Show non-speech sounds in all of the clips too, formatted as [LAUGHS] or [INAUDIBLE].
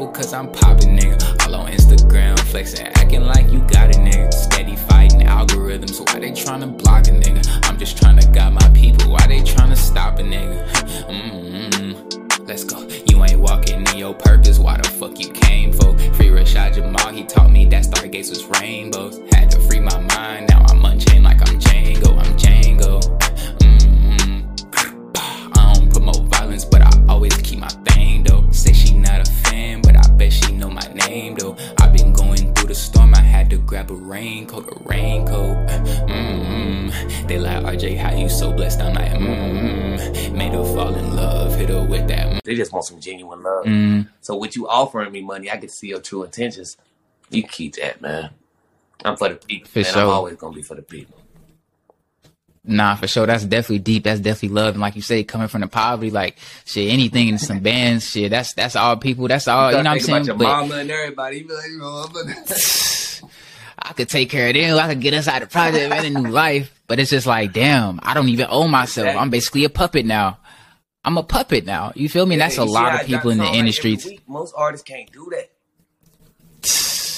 couple cause I'm popping, nigga. All on Instagram, flexing, acting like you got it, nigga. Steady fighting algorithms, why they tryna block a nigga? I'm just tryna guide my people, why they tryna stop a nigga? Mm-hmm. Let's go. You ain't walking in your purpose, why the fuck you came for? Free Rashad Jamal, he taught me that stargates was rainbows. Had to free my mind, now I'm unchained like I'm Django, I'm Django. Mm-hmm. I don't promote violence, but I always keep my thing though. Say she not a fan, but grab a raincoat, a raincoat. Mm-hmm. They like RJ, how you so blessed? I'm like, mm-hmm. Made her fall in love, hit her with that. They just want some genuine love. Mm. So with you offering me money, I can see your true intentions. You keep that, man. I'm for the people, For and sure. I'm always gonna be for the people. Nah, for sure. That's definitely deep. That's definitely love. And like you say, coming from the poverty, like shit, anything in some bands, shit. That's that's all people. That's all. You know what I'm Think about saying? your But mama and everybody. You be like, you I [LAUGHS] could take care of them. I could get us out of the project, man, a new life. But it's just like, damn, I don't even own myself. Exactly. I'm basically a puppet now. I'm a puppet now. You feel me? That's a lot of people in the like industry. Most artists can't do that.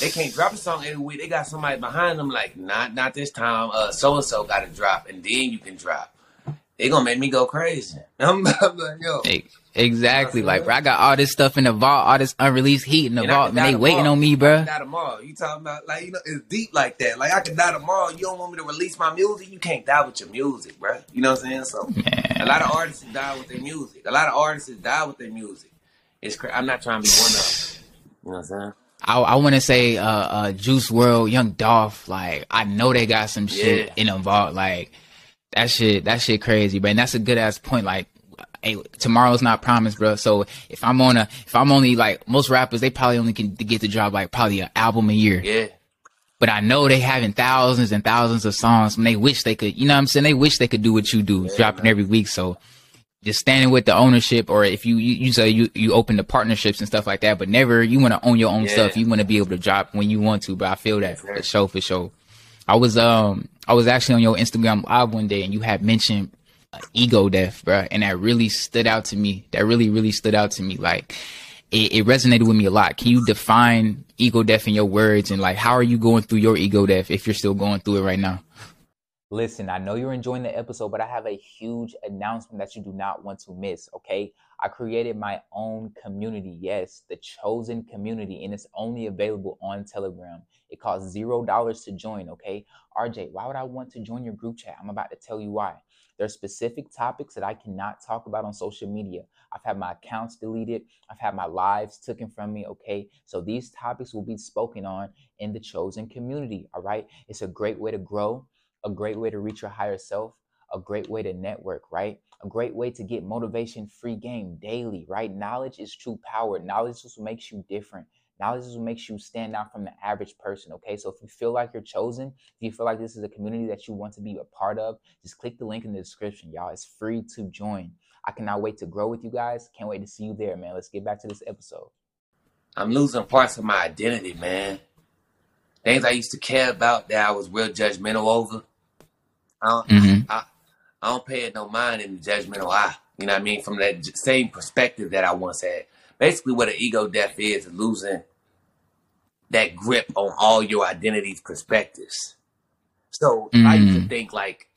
They can't drop a song every week. They got somebody behind them like, not not this time. Uh, so and so got to drop, and then you can drop. They gonna make me go crazy. [LAUGHS] I'm, I'm like, yo, Exactly. Like, bro, I got all this stuff in the vault, all this unreleased heat in the And vault, man. They waiting on me, bro. die tomorrow. You talking about like you know it's deep like that. Like I could die tomorrow. You don't want me to release my music. You can't die with your music, bro. You know what I'm saying? So a lot of artists die with their music. A lot of artists die with their music. It's cra- I'm not trying to be one of them. You know what I'm saying? I, I want to say, uh, uh, Juice WRLD, Young Dolph. Like, I know they got some shit Yeah. in the vault. Like, that shit, that shit crazy, bro. And that's a good ass point. Like, hey, tomorrow's not promised, bro. So if I'm on a, if I'm only like most rappers, they probably only can get the job like probably an album a year. Yeah. But I know they having thousands and thousands of songs, and they wish they could. You know what I'm saying? They wish they could do what you do, dropping every week. So just standing with the ownership, or if you you, you say you you open the partnerships and stuff like that, but never you want to own your own Yeah. stuff. You want to be able to drop when you want to. But I feel that for sure, for sure. I was um I was actually on your Instagram live one day, and you had mentioned uh, ego death, bro, and that really stood out to me. That really really stood out to me. Like it, it resonated with me a lot. Can you define ego death in your words, and like how are you going through your ego death if you're still going through it right now? Listen, I know you're enjoying the episode, but I have a huge announcement that you do not want to miss, okay? I created my own community, yes, the chosen community, and it's only available on Telegram. It costs zero dollars to join, okay? RJ, why would I want to join your group chat? I'm about to tell you why. There are specific topics that I cannot talk about on social media. I've had my accounts deleted, I've had my lives taken from me, okay? So these topics will be spoken on in the chosen community, all right? It's a great way to grow a great way to reach your higher self, a great way to network, right? A great way to get motivation free game daily, right? Knowledge is true power. Knowledge is what makes you different. Knowledge is what makes you stand out from the average person, okay? So if you feel like you're chosen, if you feel like this is a community that you want to be a part of, just click the link in the description, y'all. It's free to join. I cannot wait to grow with you guys. Can't wait to see you there, man. Let's get back to this episode. I'm losing parts of my identity, man. Things I used to care about that I was real judgmental over. I don't, Mhm. I, I don't pay it no mind in the judgmental eye. You know what I mean? From that same perspective that I once had. Basically, what an ego death is, is losing that grip on all your identity's perspectives. So I used to Mm. think like,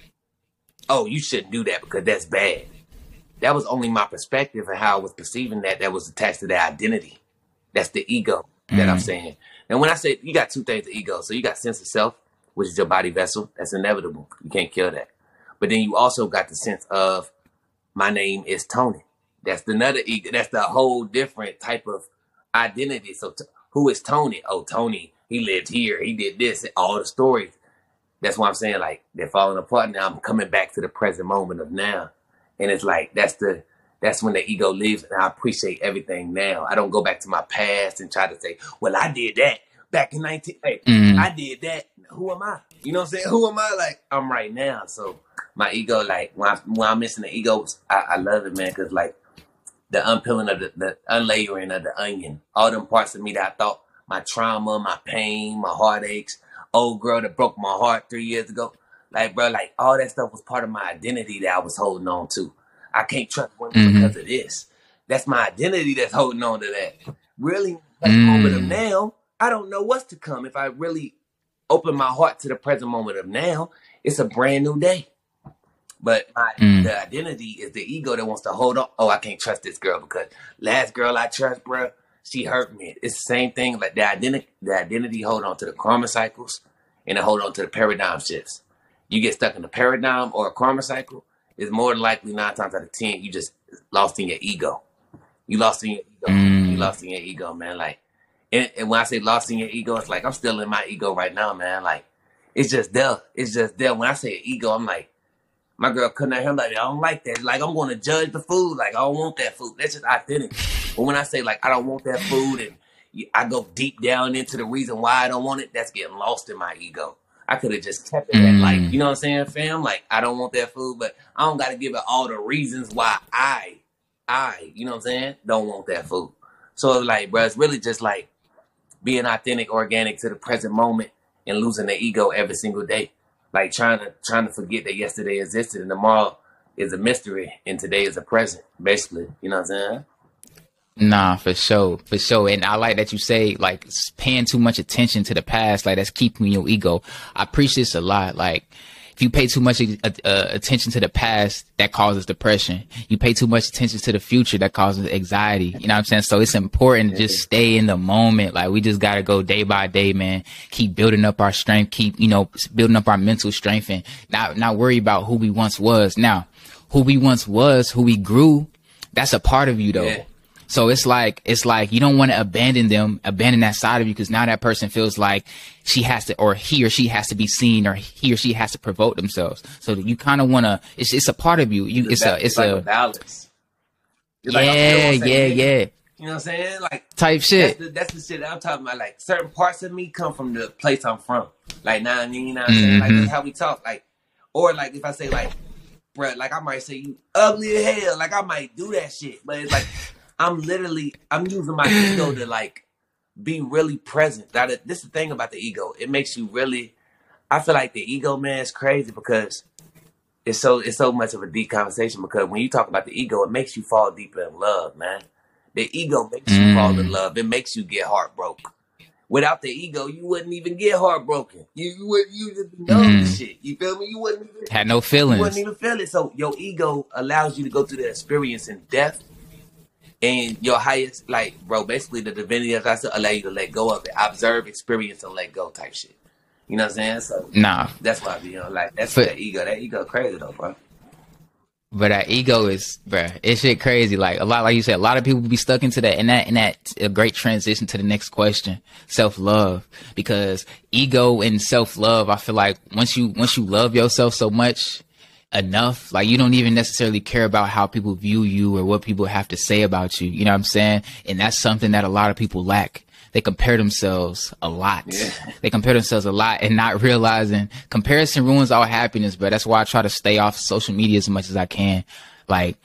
oh, you shouldn't do that because that's bad. That was only my perspective and how I was perceiving that that was attached to that identity. That's the ego that I'm Mm. saying. And when I say you got two things of ego, so you got sense of self, which is your body vessel. That's inevitable. You can't kill that. But then you also got the sense of my name is Tony. That's another ego. That's the whole different type of identity. So t- who is Tony? Oh, Tony. He lived here. He did this. All the stories. That's why I'm saying like they're falling apart now. I'm coming back to the present moment of now, and it's like that's the that's when the ego leaves, and I appreciate everything now. I don't go back to my past and try to say, "Well, I did that back in 19." Hey, Mm. I did that. Who am I? You know what I'm saying? Who am I? Like I'm right now. So my ego, like when, I, when I'm missing the ego I, I love it, man. Cause like the unpeeling of the, the unlayering of the onion, all them parts of me that I thought my trauma, my pain, my heartaches, old girl that broke my heart three years ago, like bro, like all that stuff was part of my identity that I was holding on to. I can't trust women Mhm. because of this. That's my identity that's holding on to that. really present moment of Mm. now, I don't know what's to come. If I really open my heart to the present moment of now, it's a brand new day. But my Mm. the identity is the ego that wants to hold on. Oh, I can't trust this girl because last girl I trust, bruh, she hurt me. It's the same thing. Like the identity, the identity hold on to the karma cycles, and it hold on to the paradigm shifts. You get stuck in the paradigm or a karma cycle, it's more than likely nine times out of ten you just lost in your ego. You lost in your ego. You Mm. lost in your ego, man. Like, and, and when I say lost in your ego, it's like I'm still in my ego right now, man. Like, it's just there. It's just there. When I say ego, I'm like, my girl couldn't hear like, I don't like that. Like, I'm going to judge the food. Like, I don't want that food. That's just authentic. But when I say like, I don't want that food, and I go deep down into the reason why I don't want it, that's getting lost in my ego. I could have just kept it at like, Mm. you know what I'm saying, fam? Like, I don't want that food, but I don't got to give it all the reasons why I, I, you know what I'm saying, don't want that food. So like, bro, it's really just like being authentic, organic to the present moment, and losing the ego every single day. Like trying to trying to forget that yesterday existed and tomorrow is a mystery and today is a present. Basically, you know what I'm saying? Nah, for sure, for sure. And I like that you say like paying too much attention to the past, like that's keeping your ego. I preach this a lot. Like if you pay too much attention to the past, that causes depression. You pay too much attention to the future, that causes anxiety. You know what I'm saying? So it's important to just stay in the moment. Like we just gotta go day by day, man. Keep building up our strength. Keep you know building up our mental strength, and not not worry about who we once was. Now, who we once was, who we grew, that's a part of you though. Yeah. So it's like it's like you don't want to abandon them, abandon that side of you because now that person feels like she has to, or he or she has to be seen, or he or she has to provoke themselves. So you kind of want to. It's it's a part of you. You it's a it's like a balance. It's like, yeah yeah yeah You know what I'm saying? Like type that's shit. the that's the shit that I'm talking about. Like certain parts of me come from the place I'm from. Like now, you know what I'm saying? Like Mhm. that's how we talk. Like or like if I say like, bruh, like I might say you ugly as hell. Like I might do that shit, but it's like I'm literally I'm using my ego to like be really present. That is- this is the thing about the ego. It makes you really. I feel like the ego, man, is crazy because it's so it's so much of a deep conversation. Because when you talk about the ego, it makes you fall deeper in love, man. The ego makes you fall in Mm. love. It makes you get heartbroken. Without the ego, you wouldn't even get heartbroken. You you would you just be numb to Mm. shit. You feel me? You wouldn't even Had no feelings. you wouldn't even feel it. So your ego allows you to go through the experience in depth and your highest, like, bro, basically the divinity of that allow you to let go of it, observe, experience, and let go type shit. You know what I'm saying? So Nah, that's why I be on like that's For- that ego. That ego crazy though, bro. But that ego is, bruh, it's shit crazy. Like a lot, like you said, a lot of people be stuck into that, and that, and that a great transition to the next question, self love, because ego and self love, I feel like once you once you love yourself so much enough, like you don't even necessarily care about how people view you or what people have to say about you. You know what I'm saying? And that's something that a lot of people lack. They compare themselves a lot. Yeah. They compare themselves a lot and not realizing comparison ruins all happiness, but that's why I try to stay off social media as much as I can. Like,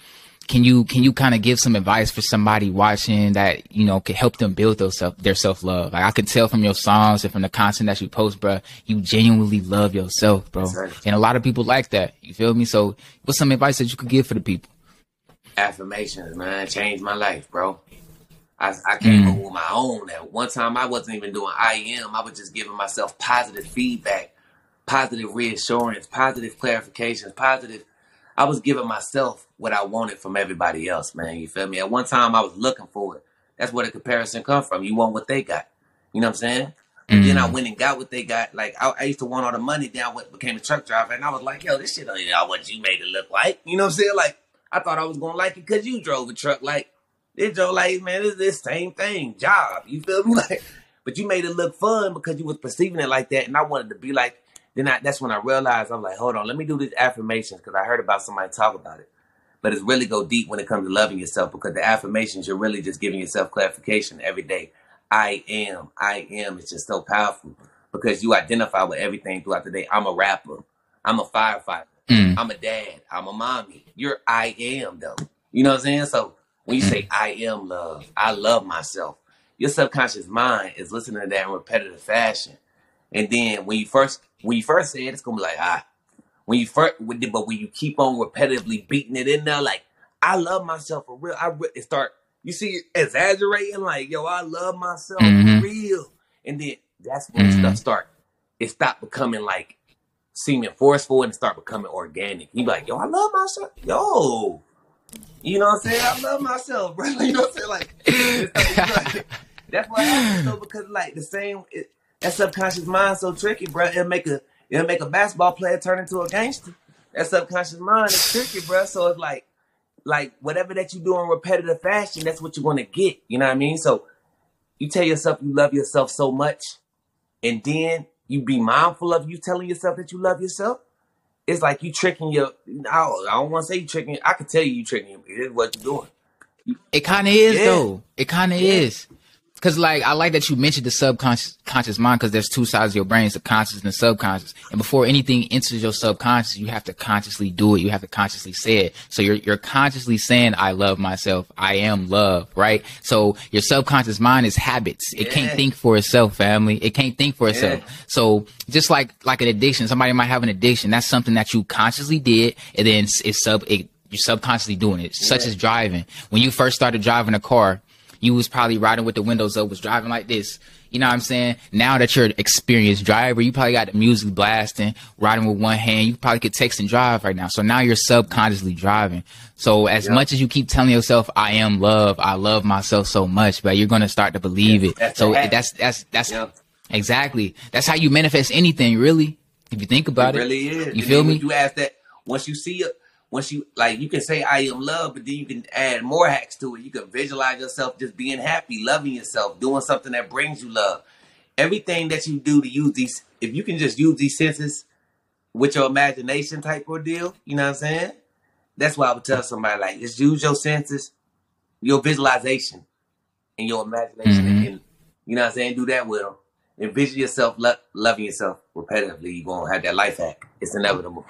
can you, can you kind of give some advice for somebody watching that, you know, can help them build those self, their self love? Like I can tell from your songs and from the content that you post, bro, you genuinely love yourself, bro. And a lot of people like that. You feel me? So what's some advice that you could give for the people? Affirmations, man, changed my life, bro. I, I came Mm. up with my own. At one time, I wasn't even doing I am. I was just giving myself positive feedback, positive reassurance, positive clarifications, positive. I was giving myself what I wanted from everybody else, man. You feel me? At one time, I was looking for it. That's where the comparison come from. You want what they got. You know what I'm saying? But then I Mm. went and got what they got. Like I, I used to want all the money. Then I went, became a truck driver, and I was like, "Yo, this shit ain't all what you made it look like." You know what I'm saying? Like I thought I was gonna like it because you drove a truck. Like this drove like man, it's this same thing, job. You feel me? [LAUGHS] Like, but you made it look fun because you was perceiving it like that, and I wanted to be like. Then I, that's when I realized I'm like, hold on, let me do these affirmations because I heard about somebody talk about it. But it's really go deep when it comes to loving yourself because the affirmations you're really just giving yourself clarification every day. I am, I am. It's just so powerful because you identify with everything throughout the day. I'm a rapper. I'm a firefighter. Mm. I'm a dad. I'm a mommy. You're I am though. You know what I'm saying? So when you say I am love, I love myself. Your subconscious mind is listening to that in repetitive fashion. And then when you first when you first say it, it's gonna be like ah. When you first, but when you keep on repetitively beating it in there, like I love myself for real. I re- start You see, exaggerating like, yo, I love myself Mm-hmm. real, and then that's when Mm-hmm. stuff start. It stopped becoming like seeming forceful and start becoming organic. You be like, yo, I love myself, yo. You know what I'm saying? I love myself, [LAUGHS] bro. You know what I'm saying? Like, it's like- like, [LAUGHS] that's what happens though, because like the same, it, that subconscious mind so tricky, bro. It'll make a it'll make a basketball player turn into a gangster. That subconscious mind is tricky, bro. So it's like like whatever that you do in repetitive fashion, that's what you're gonna get. You know what I mean? So you tell yourself you love yourself so much, and then you be mindful of you telling yourself that you love yourself. It's like you tricking your. I don't, I don't want to say you tricking. I can tell you you tricking. It is what you're doing. It kind of is Yeah. though. It kind of Yeah. is. Cause like I like that you mentioned the subconscious conscious mind because there's two sides of your brain, the conscious and the subconscious. And before anything enters your subconscious, you have to consciously do it. You have to consciously say it. So you're you're consciously saying, "I love myself. I am love." Right. So your subconscious mind is habits. It can't think for itself, family. It can't think for itself. So just like like an addiction, somebody might have an addiction. That's something that you consciously did, and then it's, it's sub it, you're subconsciously doing it. Such as driving. When you first started driving a car, you was probably riding with the windows up, was driving like this. You know what I'm saying? Now that you're an experienced driver, you probably got the music blasting, riding with one hand. You probably could text and drive right now. So now you're subconsciously driving. So as Yeah. much as you keep telling yourself, "I am love," I love myself so much, but you're gonna start to believe it. that's so that's that's that's Yeah. exactly that's how you manifest anything, really. If you think about it it, really is. You And feel me? You ask that once you see it, once you like, you can say I am love, but then you can add more hacks to it. You can visualize yourself just being happy, loving yourself, doing something that brings you love. Everything that you do to use these, if you can just use these senses with your imagination type of deal, you know what I'm saying? That's why I would tell somebody like, just use your senses, your visualization, and your imagination, Mhm. and you know what I'm saying. Do that with them. Envision yourself lo- loving yourself repetitively. You're gonna have that life hack. It's inevitable.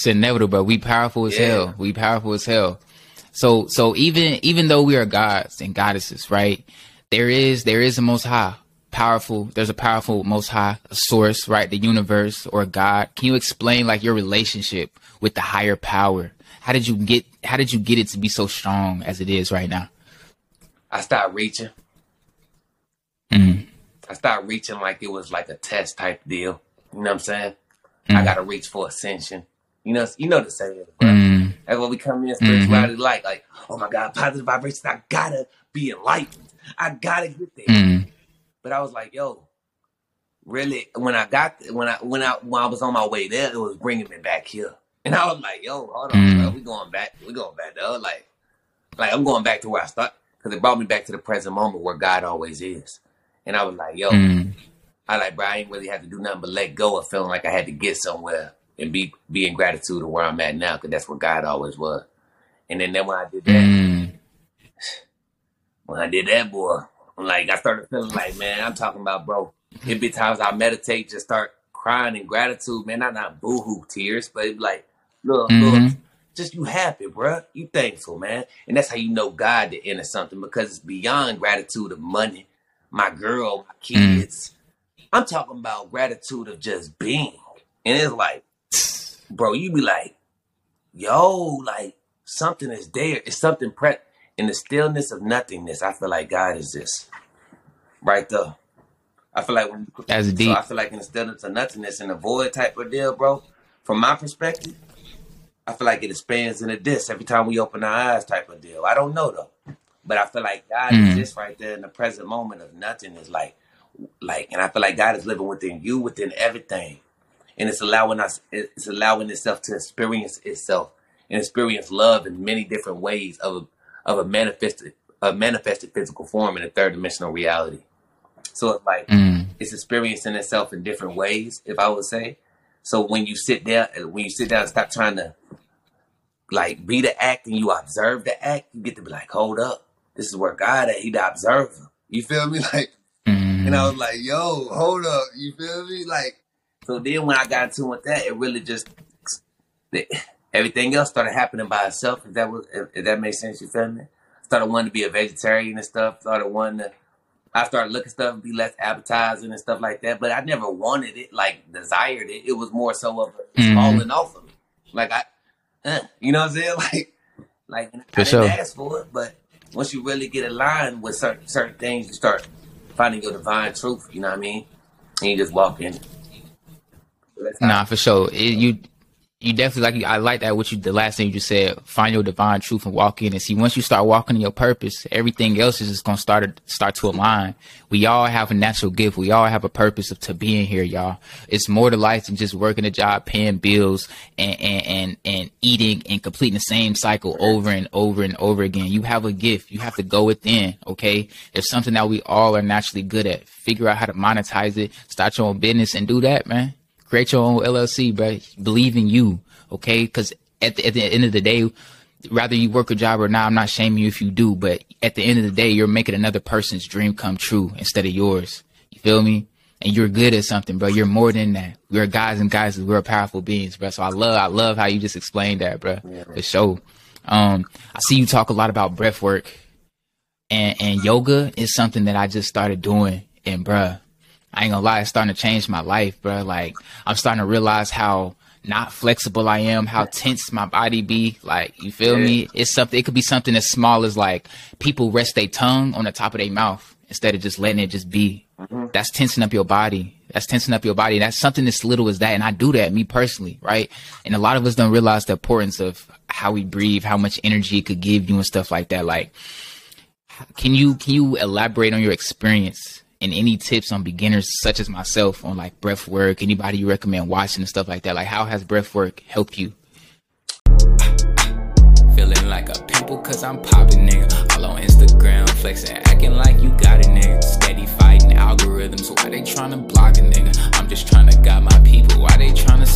It's inevitable. We powerful as Yeah. hell. We powerful as hell. So so even even though we are gods and goddesses, right? There is there is a most high, powerful. There's a powerful most high source, right? The universe or God. Can you explain like your relationship with the higher power? How did you get how did you get it to be so strong as it is right now? I started reaching. Mm. I started reaching like it was like a test type deal. You know what I'm saying? Mm. I gotta reach for ascension. You know, you know the saying. Mm. That's what we come in spirituality like. Like, oh my God, positive vibrations. I gotta be enlightened. I gotta get there. Mm. But I was like, yo, really? When I got when I when I when I was on my way there, it was bringing me back here. And I was like, yo, hold on, Mm. bro. we going back. We going back there. Like, like I'm going back to where I start because it brought me back to the present moment where God always is. And I was like, yo, Mm. I like, bro, I ain't really have to do nothing but let go of feeling like I had to get somewhere and be be in gratitude of where I'm at now because that's where God always was. And then, then when I did that, Mm. when I did that, boy, I'm like, I started feeling like, man, I'm talking about, bro. It be times I meditate, just start crying in gratitude, man. Not not boohoo tears, but like, look, look, Mhm. just you happy, bruh. You thankful, man. And that's how you know God to enter something because it's beyond gratitude of money, my girl, my kids. I'm talking about gratitude of just being. And it's like, bro, you be like, yo, like something is there. It's something pre in the stillness of nothingness. I feel like God is just right there. I feel like when That's so deep. I feel like in the stillness of nothingness and the void type of deal, bro. From my perspective, I feel like it expands in a disc every time we open our eyes, type of deal. I don't know though, but I feel like God Mm. is just right there in the present moment of nothingness, like, like, and I feel like God is living within you, within everything, and it's allowing us, it's allowing itself to experience itself and experience love in many different ways of a, of a manifested, a manifested physical form in a third dimensional reality. So it's like Mm. it's experiencing itself in different ways, if I would say. So when you sit down, when you sit down and stop trying to like be the act and you observe the act, you get to be like, hold up, this is where God at. He the observer. You feel me? [LAUGHS] Like, and I Mm. was like, yo, hold up. You feel me? Like, so then when I got into with that, it really just everything else started happening by itself. If that was, if, that makes sense, you feel me? Started wanting to be a vegetarian and stuff. Started wanting to. I started looking stuff and be less appetizing and stuff like that. But I never wanted it, like desired it. It was more so of a, Mhm. falling off of me. Like I, uh, you know what I'm saying? [LAUGHS] Like, like I For didn't sure. ask for it, but once you really get aligned with certain certain things, you start finding your divine truth. You know what I mean? And you just walk in. Nah, for sure. It, you you definitely like I like that what you the last thing you just said. Find your divine truth and walk in and see. Once you start walking in your purpose, everything else is just gonna start start to align. We all have a natural gift. We all have a purpose of to being here, y'all. It's more to life than just working a job, paying bills, and and and, and eating and completing the same cycle over and over and over again. You have a gift. You have to go within. Okay, it's something that we all are naturally good at. Figure out how to monetize it. Start your own business and do that, man create your own LLC, bro. Believe in you, okay? Because at the, at the end of the day, rather you work a job or not, I'm not shaming you if you do, but at the end of the day, you're making another person's dream come true instead of yours. You feel me? And you're good at something, bro. You're more than that. We're guys and guys. We're powerful beings, bro. So I love, I love how you just explained that, bro. For sure. Um, I see you talk a lot about breath work and, and yoga is something that I just started doing. And, bro, I ain't gonna lie, it's starting to change my life, bro. Like I'm starting to realize how not flexible I am, how tense my body be. Like, you feel yeah. me? It's something. It could be something as small as like people rest their tongue on the top of their mouth instead of just letting it just be. Mm-hmm. That's tensing up your body. That's tensing up your body. That's something as little as that. And I do that, me personally, right? And a lot of us don't realize the importance of how we breathe, how much energy it could give you and stuff like that. Like, can you can you elaborate on your experience and any tips on beginners such as myself on like breath work, anybody you recommend watching and stuff like that? Like how has breath work helped you? Feeling like a pimple cause I'm popping, nigga. All on Instagram, flexing, acting like you got it, nigga. Steady fighting algorithms, why they trying to block a nigga? I'm just trying to guide my people, why they trying to